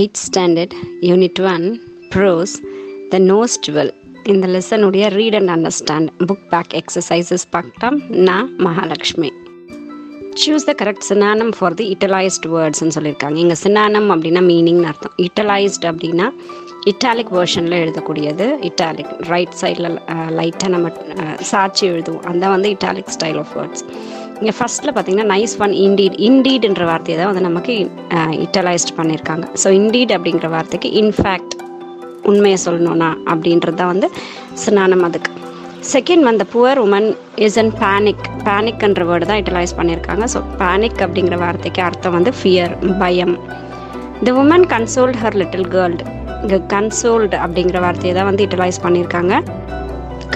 Eight standard unit one prose the nose twelve இந்த லெசனுடைய read and understand book back exercises பார்க்கலாம் நான் Mahalakshmi choose the correct synonym for the italicised வேர்ட்ஸ்னு சொல்லியிருக்காங்க இங்கே synonym அப்படின்னா மீனிங்னு அர்த்தம். இட்டலைஸ்ட் அப்படின்னா இட்டாலிக் வேர்ஷனில் எழுதக்கூடியது. இட்டாலிக் ரைட் சைடில் லைட்டாக நம்ம சாட்சி எழுதுவோம். அந்த வந்து இட்டாலிக் ஸ்டைல் ஆஃப் வேர்ட்ஸ் இங்கே ஃபஸ்ட்டில் பார்த்தீங்கன்னா நைஸ் ஒன் இண்டீட் இண்டீடுன்ற வார்த்தையை தான் வந்து நமக்கு இட்டலைஸ்ட் பண்ணியிருக்காங்க ஸோ இண்டீட் அப்படிங்கிற வார்த்தைக்கு இன்ஃபேக்ட் உண்மையை சொல்லணும்னா அப்படின்றது தான் வந்து சினானம் அதுக்கு. செகண்ட் வந்து poor woman is in panic பேனிக்ன்ற word தான் இட்டலைஸ் பண்ணியிருக்காங்க ஸோ பேனிக் அப்படிங்கிற வார்த்தைக்கு அர்த்தம் வந்து ஃபியர் பயம். The woman consoled her little girl consoled அப்படிங்கிற வார்த்தையை தான் வந்து இட்டலைஸ் பண்ணியிருக்காங்க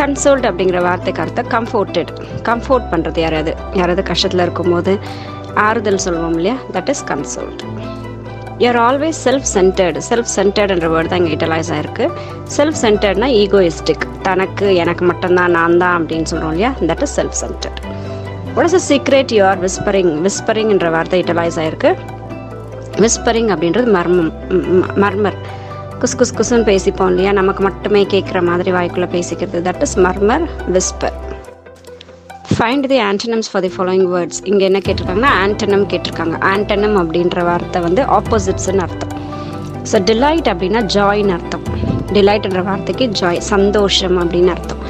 கன்சோல்டு அப்படிங்கிற வார்த்தைக்கு அர்த்தம் கம்ஃபோர்டட் கம்ஃபோர்ட் பண்ணுறது யாராவது. யாராவது கஷ்டத்தில் இருக்கும்போது ஆறுதல் சொல்லுவோம் இல்லையா? That is consoled you are always self centred self சென்டர்டுன்ற word தான் இங்கே யூட்டிலைஸ் ஆயிருக்கு. செல்ஃப் சென்டர்ட்னா ஈகோயிஸ்டிக் தனக்கு எனக்கு மட்டும்தான் நான் தான் அப்படின்னு சொல்கிறோம் இல்லையா? That is self centred what is a secret you are whispering? என்ற வார்த்தை யூட்டிலைஸ் ஆயிருக்கு. விஸ்பரிங் அப்படின்றது மர்மம். மர்மர். குஸ் குஸ் குஸ்ன்னு பேசிப்போம் இல்லையா? நமக்கு மட்டுமே கேட்குற மாதிரி வாய்க்குள்ளே பேசிக்கிறது. That is murmur whisper find the antonyms for the following words இங்கே என்ன கேட்டிருக்காங்கன்னா ஆன்டனம் கேட்டிருக்காங்க. ஆன்டனம் அப்படின்ற வார்த்தை வந்து ஆப்போசிட்ஸ்னு அர்த்தம். ஸோ டிலைட் அப்படின்னா ஜாய்னு அர்த்தம். டிலைட்ன்ற வார்த்தைக்கு ஜாய் சந்தோஷம் அப்படின்னு அர்த்தம்.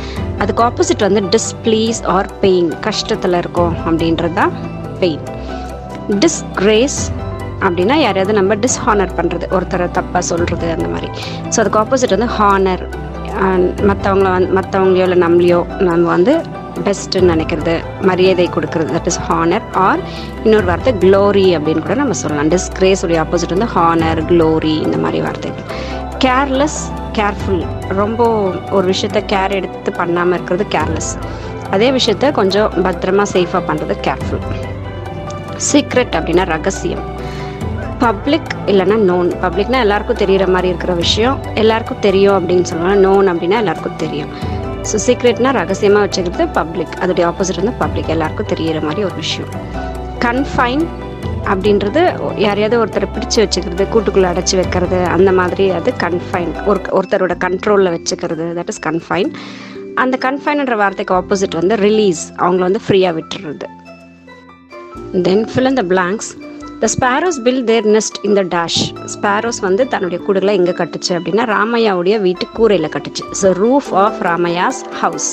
அதுக்கு ஆப்போசிட் வந்து டிஸ்ப்ளீஸ் ஆர் பெயின் கஷ்டத்தில் இருக்கும் அப்படின்றது தான் பெயின் டிஸ்கிரேஸ் அப்படின்னா யாரையாவது நம்ம டிஸ்ஹானர் பண்ணுறது ஒருத்தரை தப்பாக சொல்கிறது அந்த மாதிரி. ஸோ அதுக்கு ஆப்போசிட் வந்து ஹானர் மற்றவங்கள வந் மற்றவங்களையோ இல்லை நம்மளையோ நம்ம வந்து பெஸ்ட்டுன்னு நினைக்கிறது மரியாதை கொடுக்கறது தட் இஸ் ஹானர் ஆர் இன்னொரு வார்த்தை க்ளோரி அப்படின்னு கூட நம்ம சொல்லலாம். டிஸ்கிரேஸ் உடைய ஆப்போசிட் வந்து ஹானர் க்ளோரி இந்த மாதிரி வார்த்தைகள் கேர்லெஸ் கேர்ஃபுல் ரொம்ப ஒரு விஷயத்த கேர் எடுத்து பண்ணாமல் இருக்கிறது கேர்லெஸ் அதே விஷயத்த கொஞ்சம் பத்திரமா சேஃபாக பண்ணுறது கேர்ஃபுல் சீக்ரெட் அப்படின்னா ரகசியம். பப்ளிக் இல்லைன்னா நோன் பப்ளிக்னா எல்லாருக்கும் தெரிகிற மாதிரி இருக்கிற விஷயம். எல்லாருக்கும் தெரியும் அப்படின்னு சொல்லுவாங்க. நோன் அப்படின்னா எல்லாருக்கும் தெரியும். ஸோ சீக்ரெட்னா ரகசியமாக வச்சுக்கிறது பப்ளிக் அதோடைய ஆப்போசிட் வந்து பப்ளிக் எல்லாருக்கும் தெரியிற மாதிரி ஒரு விஷயம். கன்ஃபைன் அப்படின்றது யாரையாவது ஒருத்தரை பிடிச்சு வச்சுக்கிறது கூட்டுக்குள்ளே அடைச்சி வைக்கிறது அந்த மாதிரி அது கன்ஃபைன் ஒரு ஒருத்தரோட கண்ட்ரோலில் வச்சுக்கிறது தட் இஸ் கன்ஃபைன் அந்த கன்ஃபைன்ன்ற வார்த்தைக்கு ஆப்போசிட் வந்து ரிலீஸ் அவங்கள வந்து ஃப்ரீயாக விட்டுறது. தென் ஃபில் இந்த blanks the sparrows fill their nest இந்த டேஷ் ஸ்பேரோஸ் வந்து தன்னுடைய கூடுகளை எங்கே கட்டுச்சு அப்படின்னா ராமையாவுடைய வீட்டு கூரையில் கட்டுச்சு. So roof of Ramaiah's house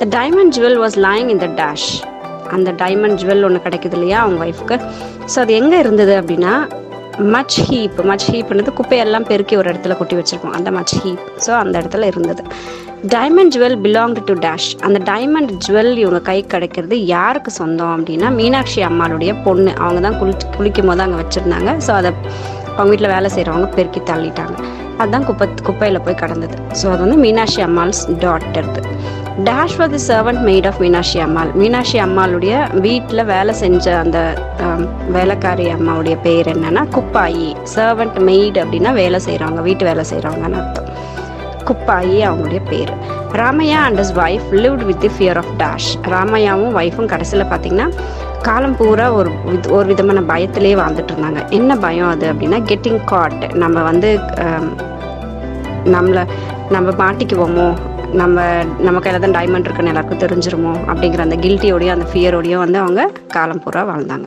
the diamond jewel was lying இந்த டேஷ் அந்த டைமண்ட் ஜுவல் ஒன்று கிடைக்குது இல்லையா அவங்க ஒய்ஃப்க்கு ஸோ அது எங்கே இருந்தது அப்படின்னா மச் ஹீப் மச் ஹீப்ன்றது குப்பையெல்லாம் பெருக்கி ஒரு இடத்துல கொட்டி வச்சுருக்கோம். அந்த மச் ஹீப் ஸோ அந்த இடத்துல இருந்தது. Diamond jewel belonged to dash அந்த டைமண்ட் ஜுவல் இவங்க கை கிடைக்கிறது யாருக்கு சொந்தம் அப்படின்னா மீனாட்சி அம்மாளுடைய பொண்ணு. அவங்க தான் குளி குளிக்கும் போது அங்கே வச்சுருந்தாங்க. ஸோ அதை அவங்க வீட்டில் வேலை செய்கிறவங்க பெருக்கி தள்ளிட்டாங்க. அதுதான் குப்பை குப்பையில் போய் கடந்தது. ஸோ அது வந்து Meenakshi Ammal's daughter dash was the servant maid of Meenakshi Ammal. Meenakshi அம்மாளுடைய வீட்டில் வேலை செஞ்ச அந்த வேலைக்காரி அம்மாவுடைய பேர் என்னென்னா குப்பாயி. சர்வன்ட் மெய்டு அப்படின்னா வேலை செய்கிறவங்க வீட்டு வேலை செய்கிறவங்கன்னு அர்த்தம். குப்பாயி அவங்களுடைய பேர் Ramaiah and his wife lived with the fear of dash ராமையாவும் ஒய்ஃபும் கடைசியில் பார்த்தீங்கன்னா காலம் பூரா ஒரு ஒரு விதமான பயத்திலே வாழ்ந்துட்டு இருந்தாங்க என்ன பயம் அது அப்படின்னா கெட்டிங் காட் நம்ம வந்து நம்மளை நம்ம மாட்டிக்குவோமோ நம்ம நம்ம கையில் தான் டைமண்ட் இருக்குன்னு எல்லாருக்கும் தெரிஞ்சிருமோ அப்படிங்கிற அந்த கில்ட்டியோடையும் அந்த ஃபியரோடையும் வந்து அவங்க காலம் பூரா வாழ்ந்தாங்க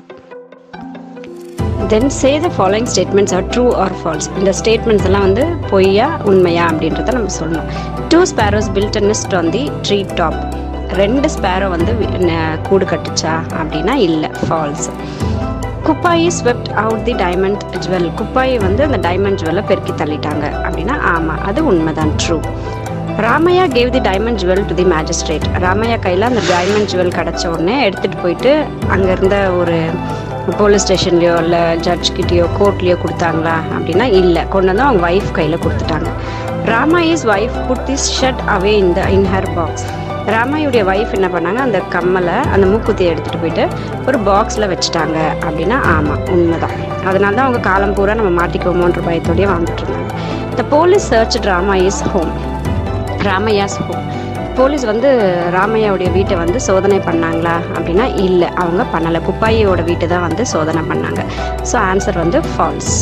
then say the following statements are true or false இந்த ஸ்டேட்மெண்ட்ஸ் எல்லாம் வந்து பொய்யா உண்மையா அப்படின்றத நம்ம சொல்லணும். Two sparrows built nest on the tree top ரெண்டு ஸ்பேரோ வந்து கூடு கட்டுச்சா அப்படின்னா இல்லை false Kuppayi swept out the diamond jewel Kuppayi வந்து அந்த டைமண்ட் ஜுவல்லை பெருக்கி தள்ளிட்டாங்க அப்படின்னா ஆமாம் அது உண்மைதான் true Ramaiah gave the diamond jewel to the magistrate Ramaiah கையில் அந்த டைமண்ட் ஜுவல் கிடச்ச உடனே எடுத்துகிட்டு போயிட்டு அங்கேருந்த ஒரு போலீஸ் ஸ்டேஷன்லையோ இல்லை ஜட்ஜ்கிட்டேயோ கோர்ட்லையோ கோர்ட்லேயோ கொடுத்தாங்களா அப்படின்னா இல்லை. கொண்டு வந்து அவங்க ஒய்ஃப் கையில் கொடுத்துட்டாங்க. Rama is wife put this shut away in the in her box ராமாயுடைய wife என்ன பண்ணாங்க? அந்த கம்மலை அந்த மூக்குத்தியை எடுத்துகிட்டு போயிட்டு ஒரு பாக்ஸில் வச்சுட்டாங்க அப்படின்னா ஆமாம் உண்மைதான். அதனால தான் அவங்க காலம் பூரா நம்ம மாட்டிக்குவோமோன்ற பயத்தோடய வாழ்ந்துட்டு இருந்தாங்க. The police search Rama is home Ramaiah's home police வந்து ராமையாவுடைய வீட்டை வந்து சோதனை பண்ணாங்களா அப்படின்னா இல்லை. அவங்க பண்ணலை. குப்பாயியோட வீட்டு தான் வந்து சோதனை பண்ணாங்க. ஸோ ஆன்சர் வந்து ஃபால்ஸ்